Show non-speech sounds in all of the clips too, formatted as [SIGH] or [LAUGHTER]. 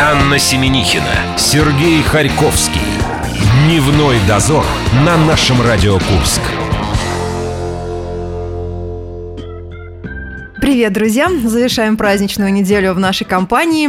Анна Семенихина, Сергей Харьковский. Дневной дозор на нашем Радио Курск. Привет, друзья! Завершаем праздничную неделю в нашей компании.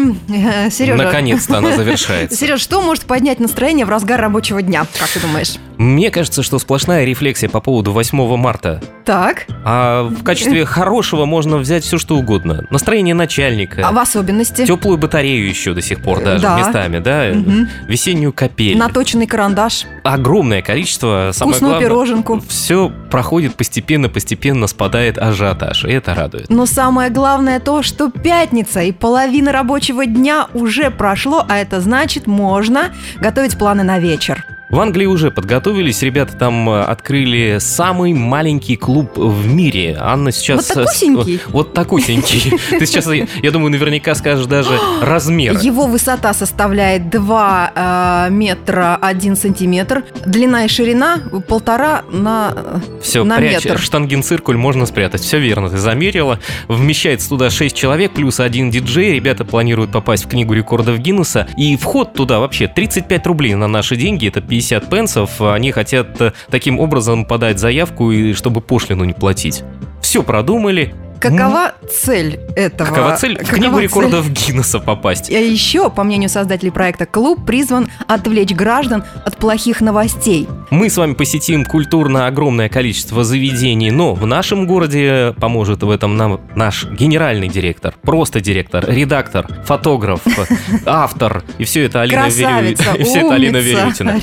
Сережа... Наконец-то она [LAUGHS] завершается. Сереж, что может поднять настроение в разгар рабочего дня, как ты думаешь? Мне кажется, что сплошная рефлексия по поводу 8 марта. Так. А в качестве хорошего можно взять все, что угодно. Настроение начальника. А в особенности? Теплую батарею еще до сих пор даже да. местами, да? Угу. Весеннюю капель. Наточенный карандаш. Огромное количество. Самое Вкусную главное, пироженку. Все проходит постепенно, постепенно спадает ажиотаж, и это радует. Но самое главное то, что пятница и половина рабочего дня уже прошло, а это значит, можно готовить планы на вечер. В Англии уже подготовились, ребята там э, открыли самый маленький клуб в мире. Анна сейчас... Вот такусенький? [LAUGHS] Вот такусенький. [LAUGHS] Ты сейчас, я думаю, наверняка скажешь даже [GASPS] размер. Его высота составляет 2 э, метра 1 сантиметр, длина и ширина полтора на, Все, на прячь, метр. штангенциркуль можно спрятать. Все верно, ты замерила. Вмещается туда 6 человек плюс один диджей. Ребята планируют попасть в книгу рекордов Гиннесса. И вход туда вообще 35 рублей на наши деньги. Это 50 пенсов, они хотят э, таким образом подать заявку, и чтобы пошлину не платить. Все продумали, Какова цель этого? Какова цель? В книгу рекордов Гиннесса попасть. А еще, по мнению создателей проекта, клуб призван отвлечь граждан от плохих новостей. Мы с вами посетим культурно огромное количество заведений, но в нашем городе поможет в этом нам наш генеральный директор, просто директор, редактор, фотограф, [LAUGHS] автор. И все это Алина Верютина. [LAUGHS] Все это Алина Верютина.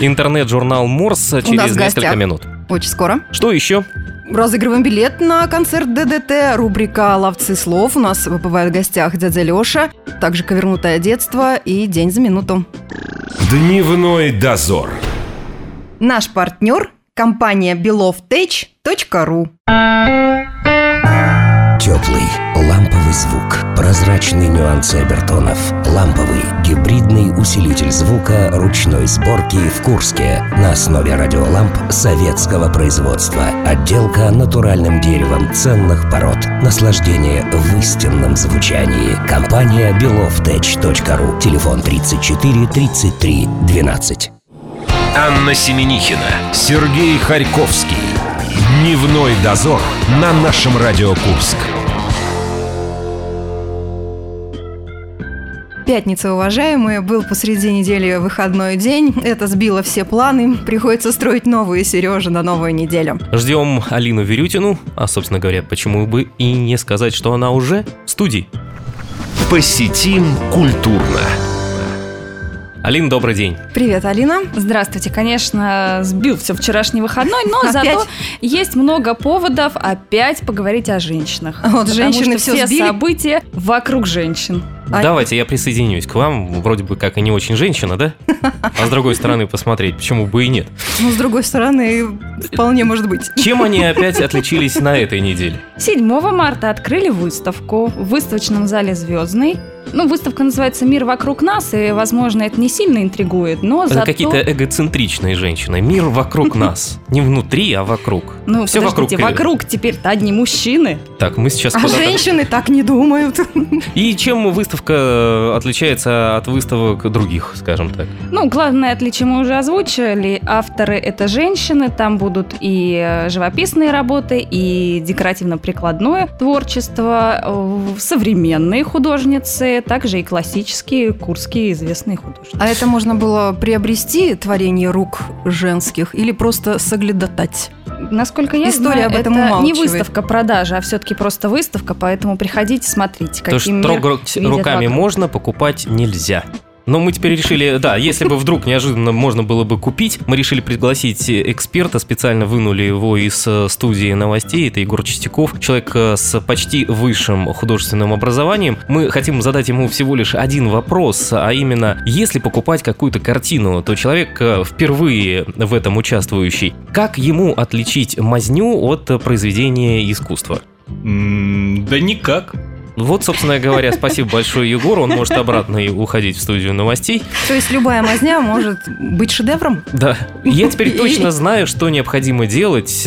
Интернет-журнал Морс через несколько минут. Очень скоро. Что еще? Разыгрываем билет на концерт ДДТ. Рубрика «Ловцы слов». У нас бывает в гостях дядя Леша. Также «Ковернутое детство» и «День за минуту». Дневной дозор. Наш партнер – компания belovtech.ru Теплый ламповый звук, прозрачные нюансы обертонов, ламповый гибридный усилитель звука ручной сборки в Курске на основе радиоламп советского производства. Отделка натуральным деревом ценных пород. Наслаждение в истинном звучании. Компания belovtech.ru. Телефон 34 33 12. Анна Семенихина, Сергей Харьковский. Дневной дозор на нашем Радио Курск. Пятница, уважаемые, был посреди недели выходной день. Это сбило все планы. Приходится строить новые Сережи на новую неделю. Ждем Алину Верютину. А, собственно говоря, почему бы и не сказать, что она уже в студии. Посетим культурно. Алина, добрый день. Привет, Алина. Здравствуйте. Конечно, сбил все вчерашний выходной, но опять? зато есть много поводов опять поговорить о женщинах. Вот женщины все, все сбили. события вокруг женщин. А... Давайте я присоединюсь к вам. Вроде бы как и не очень женщина, да? А с другой стороны посмотреть, почему бы и нет. Ну, с другой стороны, вполне может быть. Чем они опять отличились на этой неделе? 7 марта открыли выставку в выставочном зале «Звездный». Ну, выставка называется «Мир вокруг нас», и, возможно, это не сильно интригует, но это зато... какие-то эгоцентричные женщины. Мир вокруг нас. Не внутри, а вокруг. Ну, Все вокруг. Вокруг теперь-то одни мужчины. Так, мы сейчас... А женщины так не думают. И чем выставка отличается от выставок других, скажем так? Ну, главное отличие мы уже озвучили. Авторы — это женщины, там будут и живописные работы, и декоративно-прикладное творчество, современные художницы, также и классические курские известные художники. А это можно было приобрести творение рук женских или просто соглядатать? Насколько я История знаю, об этом это умалчивает. не выставка продажи, а все-таки просто выставка, поэтому приходите, смотрите, какие То, что трогать руками вокруг. можно, покупать нельзя. Но мы теперь решили, да, если бы вдруг неожиданно можно было бы купить, мы решили пригласить эксперта, специально вынули его из э, студии новостей, это Егор Чистяков, человек э, с почти высшим художественным образованием. Мы хотим задать ему всего лишь один вопрос, а именно, если покупать какую-то картину, то человек э, впервые в этом участвующий, как ему отличить мазню от произведения искусства? Да никак. Вот, собственно говоря, [LAUGHS] спасибо большое Егору. Он может обратно и уходить в студию новостей. То есть любая мазня может быть шедевром? Да. Я теперь точно знаю, что необходимо делать.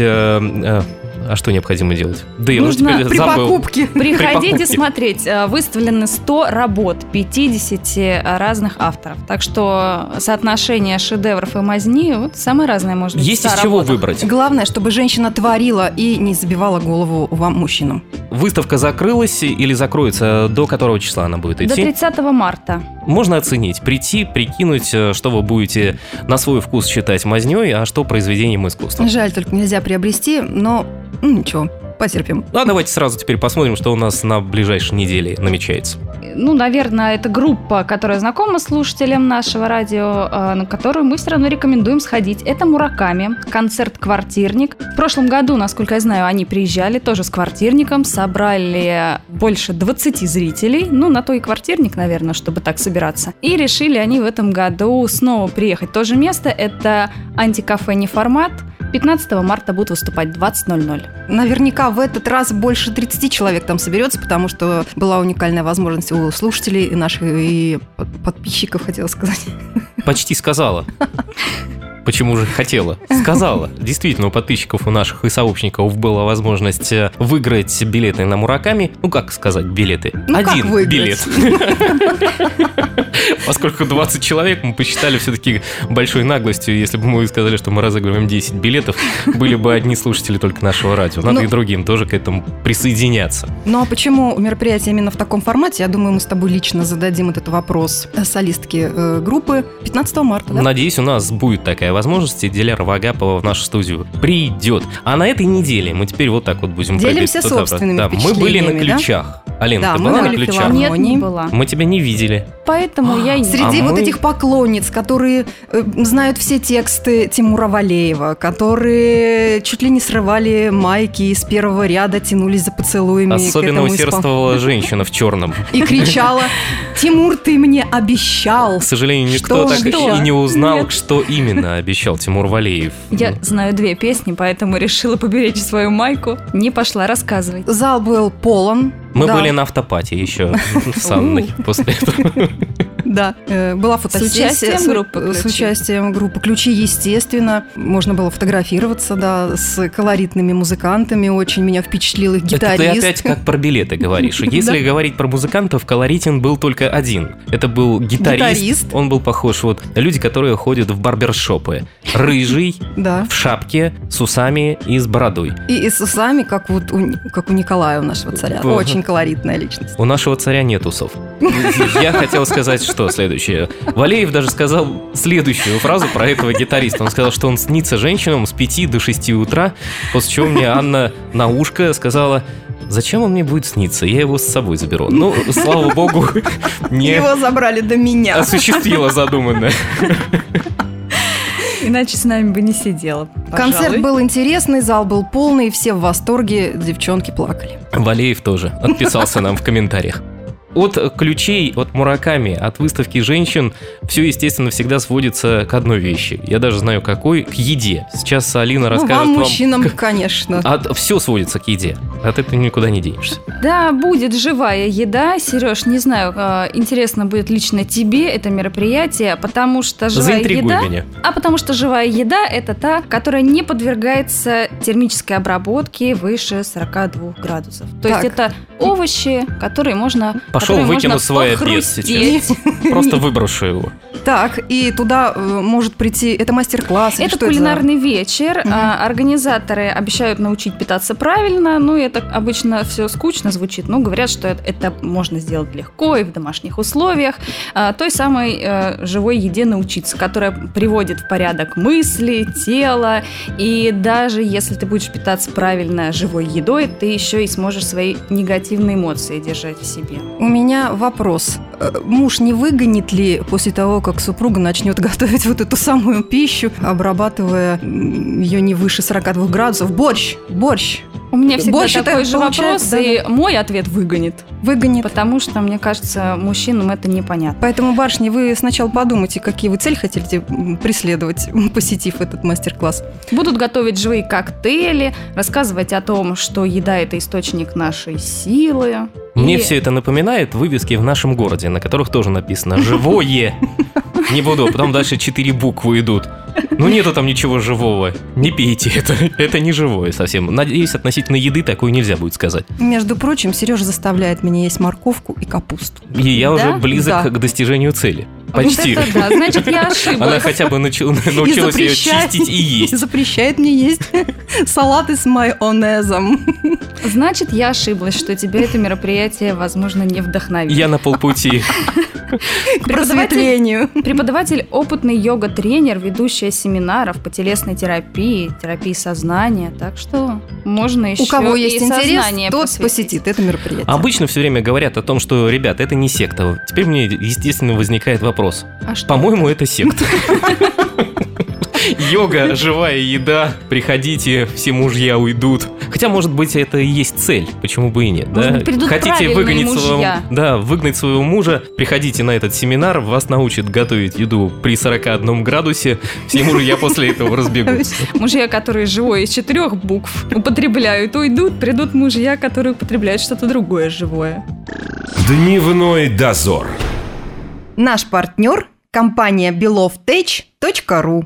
Э, э, А что необходимо делать? Да я уже Нужно теперь При забыл. покупке. Приходите покупке. смотреть. Э, Выставлены 100 работ 50 разных авторов. Так что соотношение шедевров и мазни вот самое разное может быть. Есть в 100 из чего работах. выбрать. Главное, чтобы женщина творила и не забивала голову вам, мужчинам. Выставка закрылась или закроется? До которого числа она будет До идти? 30 марта. Можно оценить, прийти, прикинуть, э, что вы будете на свой вкус считать мазней, а что произведением искусства. Жаль, только нельзя приобрести, но ну, ничего, потерпим. Ну, а давайте сразу теперь посмотрим, что у нас на ближайшей неделе намечается. Ну, наверное, это группа, которая знакома слушателям нашего радио, э, на которую мы все равно рекомендуем сходить. Это Мураками, концерт «Квартирник». В прошлом году, насколько я знаю, они приезжали тоже с «Квартирником», собрали больше 20 зрителей, ну, на то и «Квартирник», наверное, чтобы так собираться. И решили они в этом году снова приехать. То же место – это антикафе «Неформат», 15 марта будут выступать 20.00. Наверняка в этот раз больше 30 человек там соберется, потому что была уникальная возможность у слушателей и наших и под- подписчиков, хотела сказать. Почти сказала. [LAUGHS] Почему же хотела? Сказала. [LAUGHS] Действительно, у подписчиков у наших и сообщников была возможность э, выиграть билеты на Мураками. Ну, как сказать, билеты? Ну, как Один выиграть? билет. [LAUGHS] Поскольку 20 человек, мы посчитали все-таки большой наглостью, если бы мы сказали, что мы разыгрываем 10 билетов, были бы одни слушатели только нашего радио. Надо Ну- и другим тоже к этому присоединяться. Ну а почему мероприятие именно в таком формате? Я думаю, мы с тобой лично зададим этот вопрос э, солистке э, группы 15 марта, да? Надеюсь, у нас будет такая возможность, и Диляра Вагапова в нашу студию придет. А на этой неделе мы теперь вот так вот будем Делимся собственными Да, мы были на впечатлениями, да? ключах. Алина, Да, ты мы была на ключах? Нет, не была. Мы тебя не видели. Поэтому я и не Среди А вот мы- этих поклонниц, которые э, знают все тексты Тимура Валеева, которые чуть ли не срывали майки и с первого ряда тянулись за поцелуями Особенно усердствовала женщина в черном. и кричала «Тимур, ты мне обещал!» К сожалению, никто Что? так и не узнал, что именно обещал Тимур Валеев. Я знаю две песни, поэтому решила поберечь свою майку. Не пошла рассказывать. Зал был полон. Мы Да, были на автопате еще [LAUGHS] с Анной после этого. Да, Э, была фотосессия участием группы с участием группы «Ключи», естественно. Можно было фотографироваться, да, с колоритными музыкантами. Очень меня впечатлил их Это ты гитарист. опять как про билеты говоришь. [LAUGHS] Если говорить про музыкантов, колоритин был только один. Это был гитарист. Гитарист. Он был похож вот на люди, которые ходят в барбершопы. Рыжий, в шапке, с усами и с бородой. И, с усами, как вот у, как у Николая, у нашего царя. Очень колоритная личность. У нашего царя нет усов. Я хотел сказать, что следующее. Валеев даже сказал следующую фразу про этого гитариста. Он сказал, что он снится женщинам с 5 до 6 утра, после чего мне Анна на ушко сказала, зачем он мне будет сниться, я его с собой заберу. Ну, слава богу, не Его забрали до меня. осуществила задуманное. Иначе с нами бы не сидела. Концерт пожалуй. был интересный, зал был полный, все в восторге, девчонки плакали. Валеев тоже отписался нам в комментариях. От ключей, от Мураками, от выставки женщин все, естественно, всегда сводится к одной вещи. Я даже знаю какой, к еде. Сейчас Алина Ну, расскажет вам, вам... мужчинам, конечно. От, все сводится к еде. От этого никуда не денешься. Да, будет живая еда. Сереж, не знаю, э, интересно будет лично тебе это мероприятие, потому что живая Заинтригуй еда... меня. А потому что живая еда – это та, которая не подвергается термической обработке выше 42 градусов. То Так. есть это овощи, которые можно Пошел, которыми выкину свой обед похрустеть. [LAUGHS] Просто выброшу его. Так, и туда э, может прийти... Это мастер-класс? Это что за- кулинарный вечер. А, Организаторы обещают научить питаться правильно. Ну, это обычно все скучно звучит. Ну, говорят, что это, это можно сделать легко и в домашних условиях. А, той самой э, живой еде научиться, которая приводит в порядок мысли, тело. И даже если ты будешь питаться правильно живой едой, ты еще и сможешь свои негативные эмоции держать в себе. У меня вопрос. Э, Муж не выгонит ли после того, как супруга начнет [LAUGHS] готовить вот эту самую пищу, обрабатывая ее не выше 42 градусов? Борщ! Борщ! У меня всегда Борщ такой же вопрос, получается, и мой ответ выгонит. Выгонит. Потому что, мне кажется, мужчинам это непонятно. Поэтому, барышни, вы сначала подумайте, какие вы цель хотите преследовать, [LAUGHS] посетив этот мастер-класс. Будут готовить живые коктейли, рассказывать о том, что еда – это источник нашей силы. Мне И- все это напоминает вывески в нашем городе, на которых тоже написано «Живое». [LAUGHS] Не буду, потом дальше четыре буквы идут. Ну нету там ничего живого. Не пейте это. Это не живое совсем. Надеюсь, относительно еды такое нельзя будет сказать. Между прочим, Сережа заставляет меня есть морковку и капусту. И я Да? уже близок Да. к достижению цели. Почти. Вот это да, значит, я ошиблась. Она хотя бы начал- научилась ее чистить и [LAUGHS] есть. Запрещает мне есть салаты с майонезом. Значит, я ошиблась, что тебя это мероприятие, возможно, не вдохновит. Я на полпути. К просветлению. Преподаватель, опытный йога-тренер, ведущая семинаров по телесной терапии, терапии сознания. Так что можно еще У кого и есть интерес, сознание тот посвятить. посетит это мероприятие. Обычно все время говорят о том, что, ребят, это не секта. Теперь мне, естественно, возникает вопрос. А что? По-моему, это секта. [LAUGHS] Йога, живая еда, приходите, все мужья уйдут. Хотя, может быть, это и есть цель, почему бы и нет, Может да? Хотите выгонять своего, да, выгнать своего мужа, приходите на этот семинар, вас научат готовить еду при 41 градусе, все мужья после этого разбегутся. [LAUGHS] Мужья, которые живое из четырех букв употребляют, уйдут, придут мужья, которые употребляют что-то другое живое. Дневной дозор. Наш партнер – компания belovtech.ru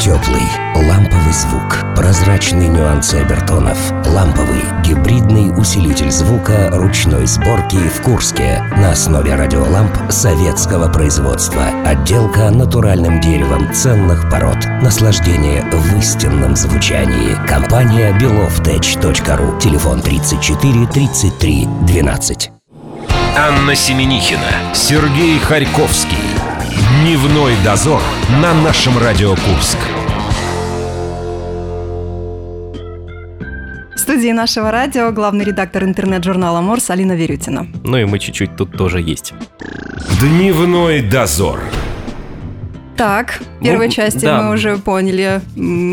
Теплый, ламповый звук, прозрачный нюансы обертонов, ламповый, гибридный усилитель звука ручной сборки в Курске на основе радиоламп советского производства. Отделка натуральным деревом ценных пород. Наслаждение в истинном звучании. Компания belovtech.ru. Телефон 34 33 12. Анна Семенихина, Сергей Харьковский. Дневной дозор на нашем Радио Курск. В студии нашего радио главный редактор интернет-журнала Морс Алина Верютина. Ну и мы чуть-чуть тут тоже есть. Дневной дозор. Так, в первой Ну, части да. мы уже поняли,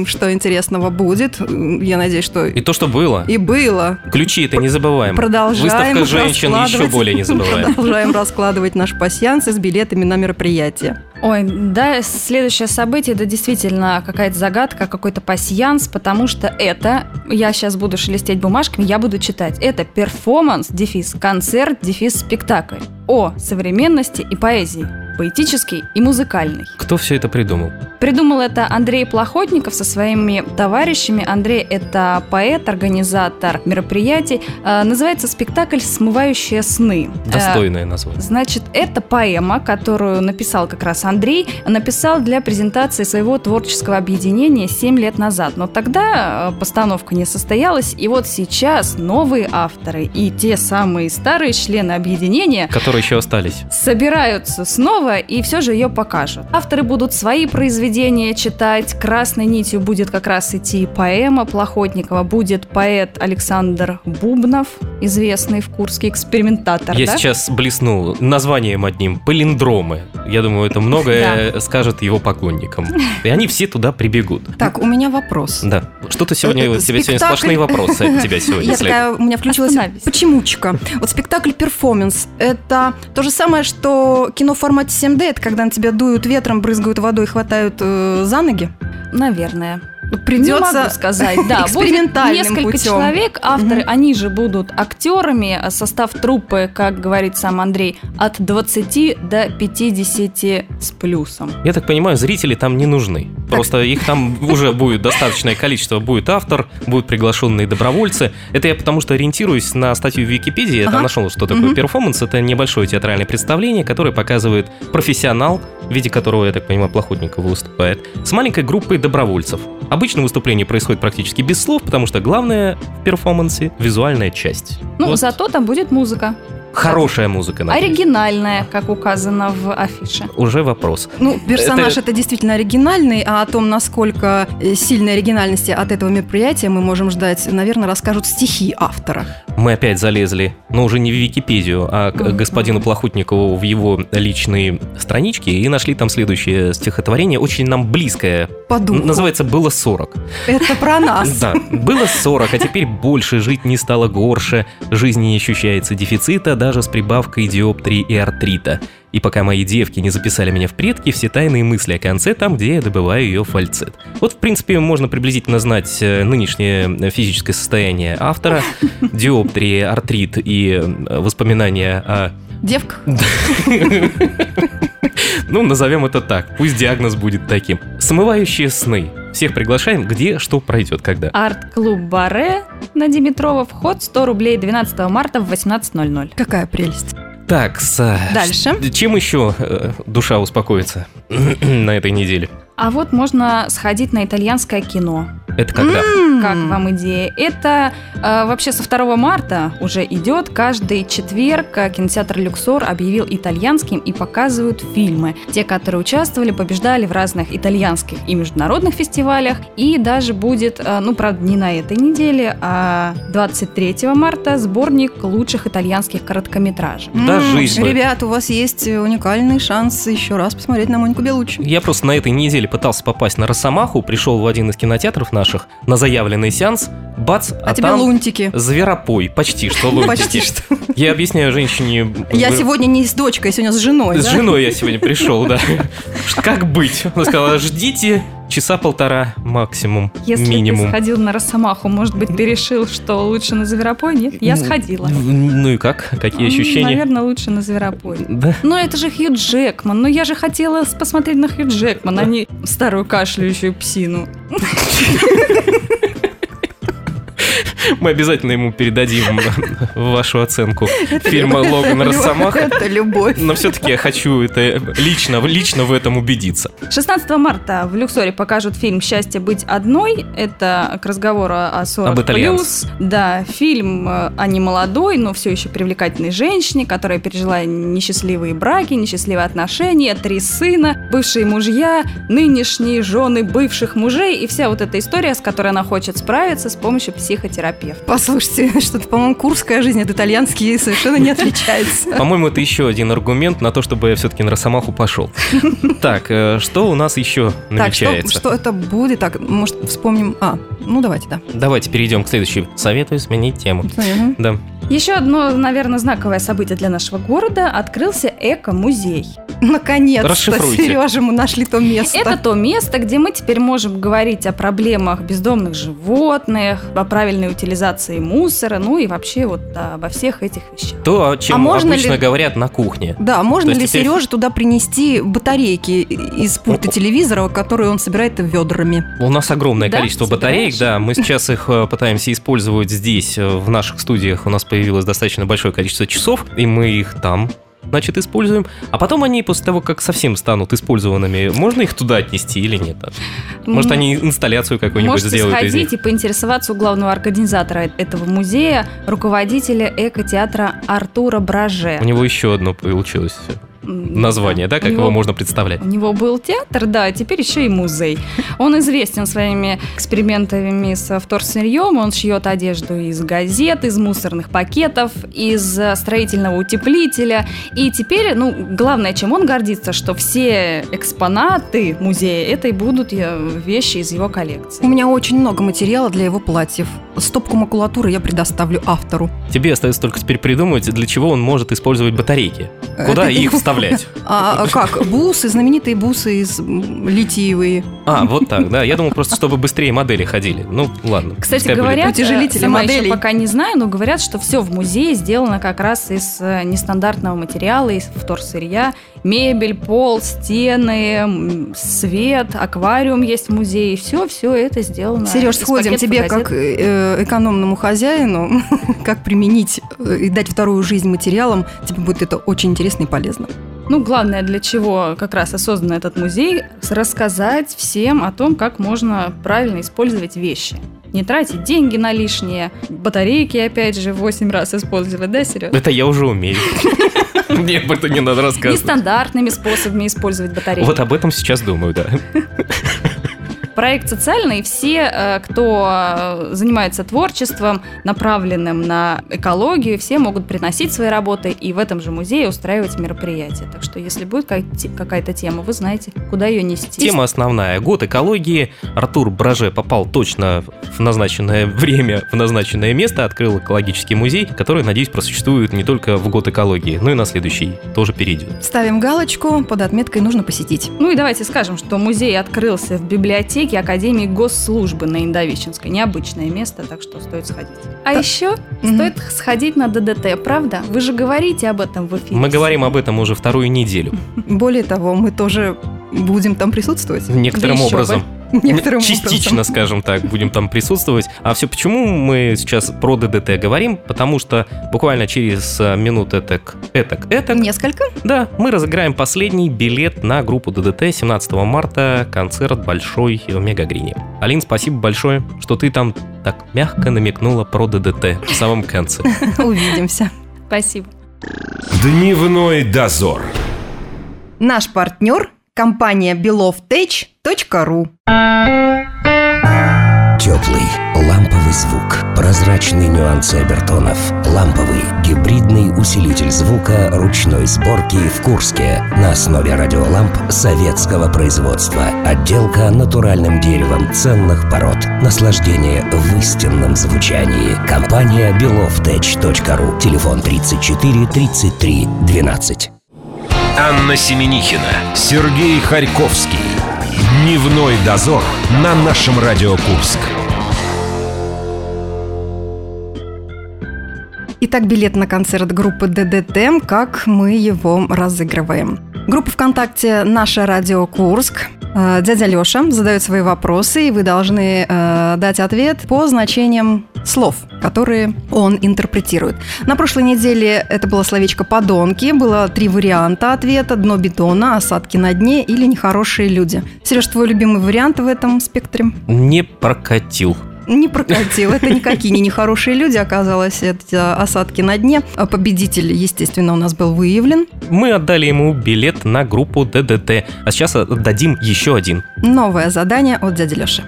что интересного будет. Я надеюсь, что И то, что было. и было. Ключи это не забываем. Продолжаем Выставка [LAUGHS] женщин еще более не забываем. Продолжаем раскладывать наш пасьянс с билетами на мероприятие. Ой, да, следующее событие, это действительно какая-то загадка, какой-то пасьянс, потому что это, я сейчас буду шелестеть бумажками, я буду читать, это перформанс, дефис, концерт, дефис, спектакль о современности и поэзии, поэтический и музыкальный. Кто все это придумал? Придумал это Андрей Плохотников со своими товарищами. Андрей – это поэт, организатор мероприятий. Э, Называется спектакль «Смывающие сны». Э, Достойное название. Значит, это поэма, которую написал как раз Андрей, написал для презентации своего творческого объединения 7 лет назад. Но тогда э, постановка не состоялась, и вот сейчас новые авторы и те самые старые члены объединения Которые еще остались. собираются снова и все же ее покажут. Авторы будут свои произведения читать. Красной нитью будет как раз идти поэма Плохотникова. Будет поэт Александр Бубнов, известный в Курске экспериментатор. Я да? сейчас блеснул названием одним. Палиндромы. Я думаю, это многое [LAUGHS] скажет его поклонникам. И они все туда прибегут. Так, у меня вопрос. Да. Что-то сегодня, у тебя сегодня сплошные вопросы от тебя [LAUGHS] сегодня. Я такая, у меня включилась почемучка. Вот спектакль перформанс – это то же самое, что кино в формате 7D, это когда на тебя дуют ветром, брызгают водой, хватают э, за ноги. Наверное. Придется Не могу сказать, да. Будет экспериментальным несколько путем. человек, авторы, Мгм. они же будут актерами, состав труппы, как говорит сам Андрей, от 20 до 50 с плюсом. Я так понимаю, зрители там не нужны. Просто их там уже будет достаточное количество. Будет автор, будут приглашенные добровольцы. Это я потому что ориентируюсь на статью в Википедии. Я там Ага. нашел, что такое Мгм. перформанс. Это небольшое театральное представление, которое показывает профессионал, в виде которого, я так понимаю, Плохотников выступает, с маленькой группой добровольцев. Обычно выступление происходит практически без слов, потому что главное в перформансе – визуальная часть. Ну, Вот зато там будет музыка. Хорошая музыка, надеюсь. Оригинальная, как указано в афише. Уже вопрос. Ну, персонаж Это- это... действительно оригинальный, а о том, насколько э, сильной оригинальности от этого мероприятия мы можем ждать, наверное, расскажут стихи автора. Мы опять залезли, но уже не в Википедию, а к господину Плохотникову в его личные странички и нашли там следующее стихотворение, очень нам близкое. По духу. Называется «Было 40». Это про нас. Да, было 40, а теперь больше жить не стало горше, жизни не ощущается дефицита даже с прибавкой диоптрии и артрита. И пока мои девки не записали меня в предки, все тайные мысли о конце там, где я добываю ее фальцет. Вот, в принципе, можно приблизительно знать э, нынешнее э, физическое состояние автора, [LAUGHS] диоптрии, артрит и э, воспоминания о Девка? [LAUGHS] Ну, назовем это так. Пусть диагноз будет таким. Смывающие сны. Всех приглашаем, где что пройдет, когда. Арт-клуб Баре на Димитрова. Вход 100 рублей 12 марта в 18.00. Какая прелесть. Так, с... Дальше. Чем еще э, душа успокоится [CLEARS THROAT] на этой неделе? А вот можно сходить на итальянское кино. Это когда? Как вам идея? Это э, вообще со 2 марта уже идет. Каждый четверг э, кинотеатр «Люксор» объявил итальянским и показывают фильмы. Те, которые участвовали, побеждали в разных итальянских и международных фестивалях. И даже будет, э, ну, правда, не на этой неделе, а 23 марта сборник лучших итальянских короткометражек. Да, М, жизнь бы. Ребят, у вас есть уникальный шанс еще раз посмотреть на Монику Белуччи. Я просто на этой неделе пытался попасть на Росомаху, пришел в один из кинотеатров наших на заявленный сеанс, бац, а, А тебе там лунтики. зверопой, почти что лунтики. Почти что. Я объясняю женщине... Я сегодня не с дочкой, я сегодня с женой. С женой я сегодня пришел, да. Как быть? Она сказала, ждите часа полтора максимум, Если минимум. ты сходил на Росомаху, может быть, ты решил, что лучше на Зверопой? Нет, я сходила. Ну и как? Какие ощущения? Наверное, лучше на Зверопой. Да. Но это же Хью Джекман. Ну я же хотела посмотреть на Хью Джекмана, а не старую кашляющую псину. Мы обязательно ему передадим вашу оценку фильма Логан Росомаха. Это любовь. Но все-таки я хочу это лично, лично в этом убедиться. 16 марта в Люксоре покажут фильм «Счастье быть одной». Это к разговору о 40 Об итальянце. Да, фильм э, о немолодой, но все еще привлекательной женщине, которая пережила несчастливые браки, несчастливые отношения, три сына, бывшие мужья, нынешние жены бывших мужей и вся вот эта история, с которой она хочет справиться с помощью психотерапевта. Послушайте, [LAUGHS] что-то, по-моему, курская жизнь от итальянский совершенно не отличается. [LAUGHS] По-моему, это еще один аргумент на то, чтобы я все-таки на Росомаху пошел. [LAUGHS] Так, э, что у нас еще Так, что, намечается? что это будет? Так, может, вспомним... А, ну давайте, да. Давайте перейдем к следующей. Советую сменить тему. Мгм. Да. Еще одно, наверное, знаковое событие для нашего города – открылся эко-музей. Наконец-то. Сережа, мы нашли то место. Это то место, где мы теперь можем говорить о проблемах бездомных животных, о правильной утилизации мусора, ну и вообще вот обо всех этих вещах. То, о чем А можно обычно ли- говорят на кухне. Да, можно То ли теперь- Сереже туда принести батарейки из пульта телевизора, которые он собирает ведрами? У нас огромное Да? количество Собираешь? батареек, да. Мы сейчас их э, пытаемся использовать здесь, э, в наших студиях. У нас появилось достаточно большое количество часов, и мы их там значит, используем. А потом они, после того, как совсем станут использованными, можно их туда отнести или нет? Может, они инсталляцию какую-нибудь Можете сделают них? сходить и поинтересоваться у главного организатора этого музея, руководителя эко-театра Артура Браже. У него еще одно получилось название, да, У как него- его можно представлять? У него был театр, да, теперь еще и музей. Он известен своими экспериментами с вторсырьем. Он шьет одежду из газет, из мусорных пакетов, из э, строительного утеплителя. И теперь, ну, главное, чем он гордится, что все экспонаты музея это и будут э, вещи из его У коллекции. меня очень много материала для его платьев. Стопку макулатуры я предоставлю автору. Тебе остается только теперь придумать, для чего он может использовать батарейки. Куда Это- [LAUGHS] их вставлять? А а как? Бусы, знаменитые бусы из литиевые. А, вот так, да. Я думал просто, чтобы быстрее модели ходили. Ну, ладно. Кстати говорят, Утяжелители э, моделей. пока не знаю, но говорят, что все в музее сделано как раз из э, нестандартного материала, из вторсырья. Мебель, пол, стены, свет, аквариум есть в музее. Все, все это сделано. Сереж, сходим тебе как э, экономному хозяину, [LAUGHS] как применить и дать вторую жизнь материалам. Тебе будет это очень интересно и полезно. Ну, главное, для чего как раз осоздан этот музей, рассказать всем о том, как можно правильно использовать вещи. Не тратить деньги на лишние, батарейки, опять же, 8 раз использовать, да, Сереж? Это я уже умею. [LAUGHS] Мне об этом не надо рассказывать. Нестандартными способами использовать батарейки. Вот об этом сейчас думаю, да. Проект социальный, все, э, кто э, занимается творчеством, направленным на экологию, все могут приносить свои работы и в этом же музее устраивать мероприятия. Так что, если будет какая-то тема, вы знаете, куда ее нести. Тема основная. Год экологии. Артур Браже попал точно в назначенное время, в назначенное место, открыл экологический музей, который, надеюсь, просуществует не только в год экологии, но и на следующий тоже перейдет. Ставим галочку, под отметкой нужно посетить. Ну и давайте скажем, что музей открылся в библиотеке библиотеки Академии Госслужбы на Индовищенской. Необычное место, так что стоит сходить. А еще Мгм. стоит сходить на ДДТ, правда? Вы же говорите об этом в эфире. Мы говорим об этом уже вторую неделю. Более того, мы тоже будем там присутствовать. Некоторым бы. образом. Некоторым Частично, образом. скажем так, будем там присутствовать. А все почему мы сейчас про ДДТ говорим? Потому что буквально через э, минут этак, этак, этак, Несколько. да, мы разыграем последний билет на группу ДДТ 17 марта, концерт большой в Мегагрине. Алин, спасибо большое, что ты там так мягко намекнула про ДДТ в самом конце. [LAUGHS] Увидимся. Спасибо. Дневной дозор. Наш партнер – компания belovtech.ru Теплый, ламповый звук, прозрачные нюансы обертонов, ламповый, гибридный усилитель звука ручной сборки в Курске на основе радиоламп советского производства. Отделка натуральным деревом ценных пород. Наслаждение в истинном звучании. Компания belovtech.ru. Телефон 34 33 12. Анна Семенихина, Сергей Харьковский. Дневной дозор на нашем Радио Курск. Итак, билет на концерт группы ДДТ, как мы его разыгрываем. Группа ВКонтакте «Наше радио Курск». Э, Дядя Леша задает свои вопросы, и вы должны э, дать ответ по значениям слов, которые он интерпретирует. На прошлой неделе это было словечко «подонки», было три варианта ответа – «дно бетона», «осадки на дне» или «нехорошие люди». Сереж, твой любимый вариант в этом спектре? Не прокатил. Не прокатил. Это никакие не нехорошие люди, оказалось, это осадки на дне. А Победитель, естественно, у нас был выявлен. Мы отдали ему билет на группу ДДТ, а сейчас отдадим еще один. Новое задание от дяди Леши.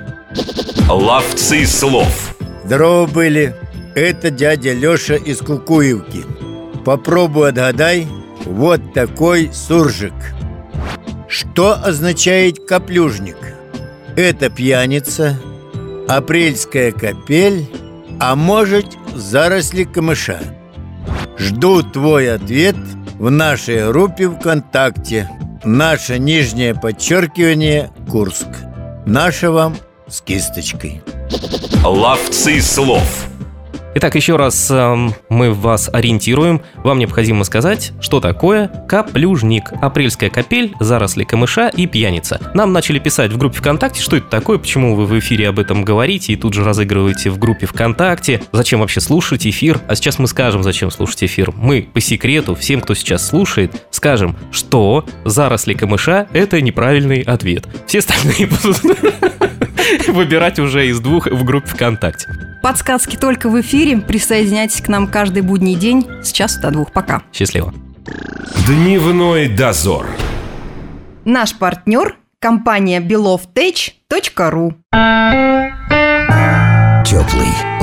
Ловцы слов. Здорово были. Это дядя Леша из Кукуевки. Попробуй отгадай. Вот такой суржик. Что означает каплюжник? Это пьяница, апрельская капель, а может заросли камыша. Жду твой ответ в нашей группе ВКонтакте. Наше нижнее подчеркивание Курск. Наше вам с кисточкой. Ловцы слов. Итак, еще раз эм, мы вас ориентируем. Вам необходимо сказать, что такое каплюжник, апрельская капель, заросли камыша и пьяница. Нам начали писать в группе ВКонтакте, что это такое, почему вы в эфире об этом говорите и тут же разыгрываете в группе ВКонтакте, зачем вообще слушать эфир. А сейчас мы скажем, зачем слушать эфир. Мы по секрету всем, кто сейчас слушает, скажем, что заросли камыша – это неправильный ответ. Все остальные будут [LAUGHS] выбирать уже из двух в группе ВКонтакте. Подсказки только в эфире. Присоединяйтесь к нам каждый будний день с часу до двух. Пока. Счастливо. Дневной дозор. Наш партнер – компания belovtech.ru Теплый,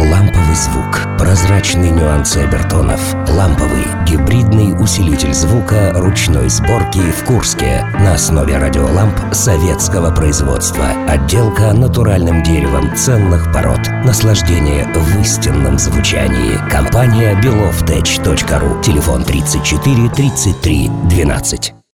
ламповый звук, прозрачные нюансы обертонов, ламповый, гибридный усилитель звука ручной сборки в Курске на основе радиоламп советского производства. Отделка натуральным деревом ценных пород. Наслаждение в истинном звучании. Компания belovtech.ru. Телефон 34 33 12.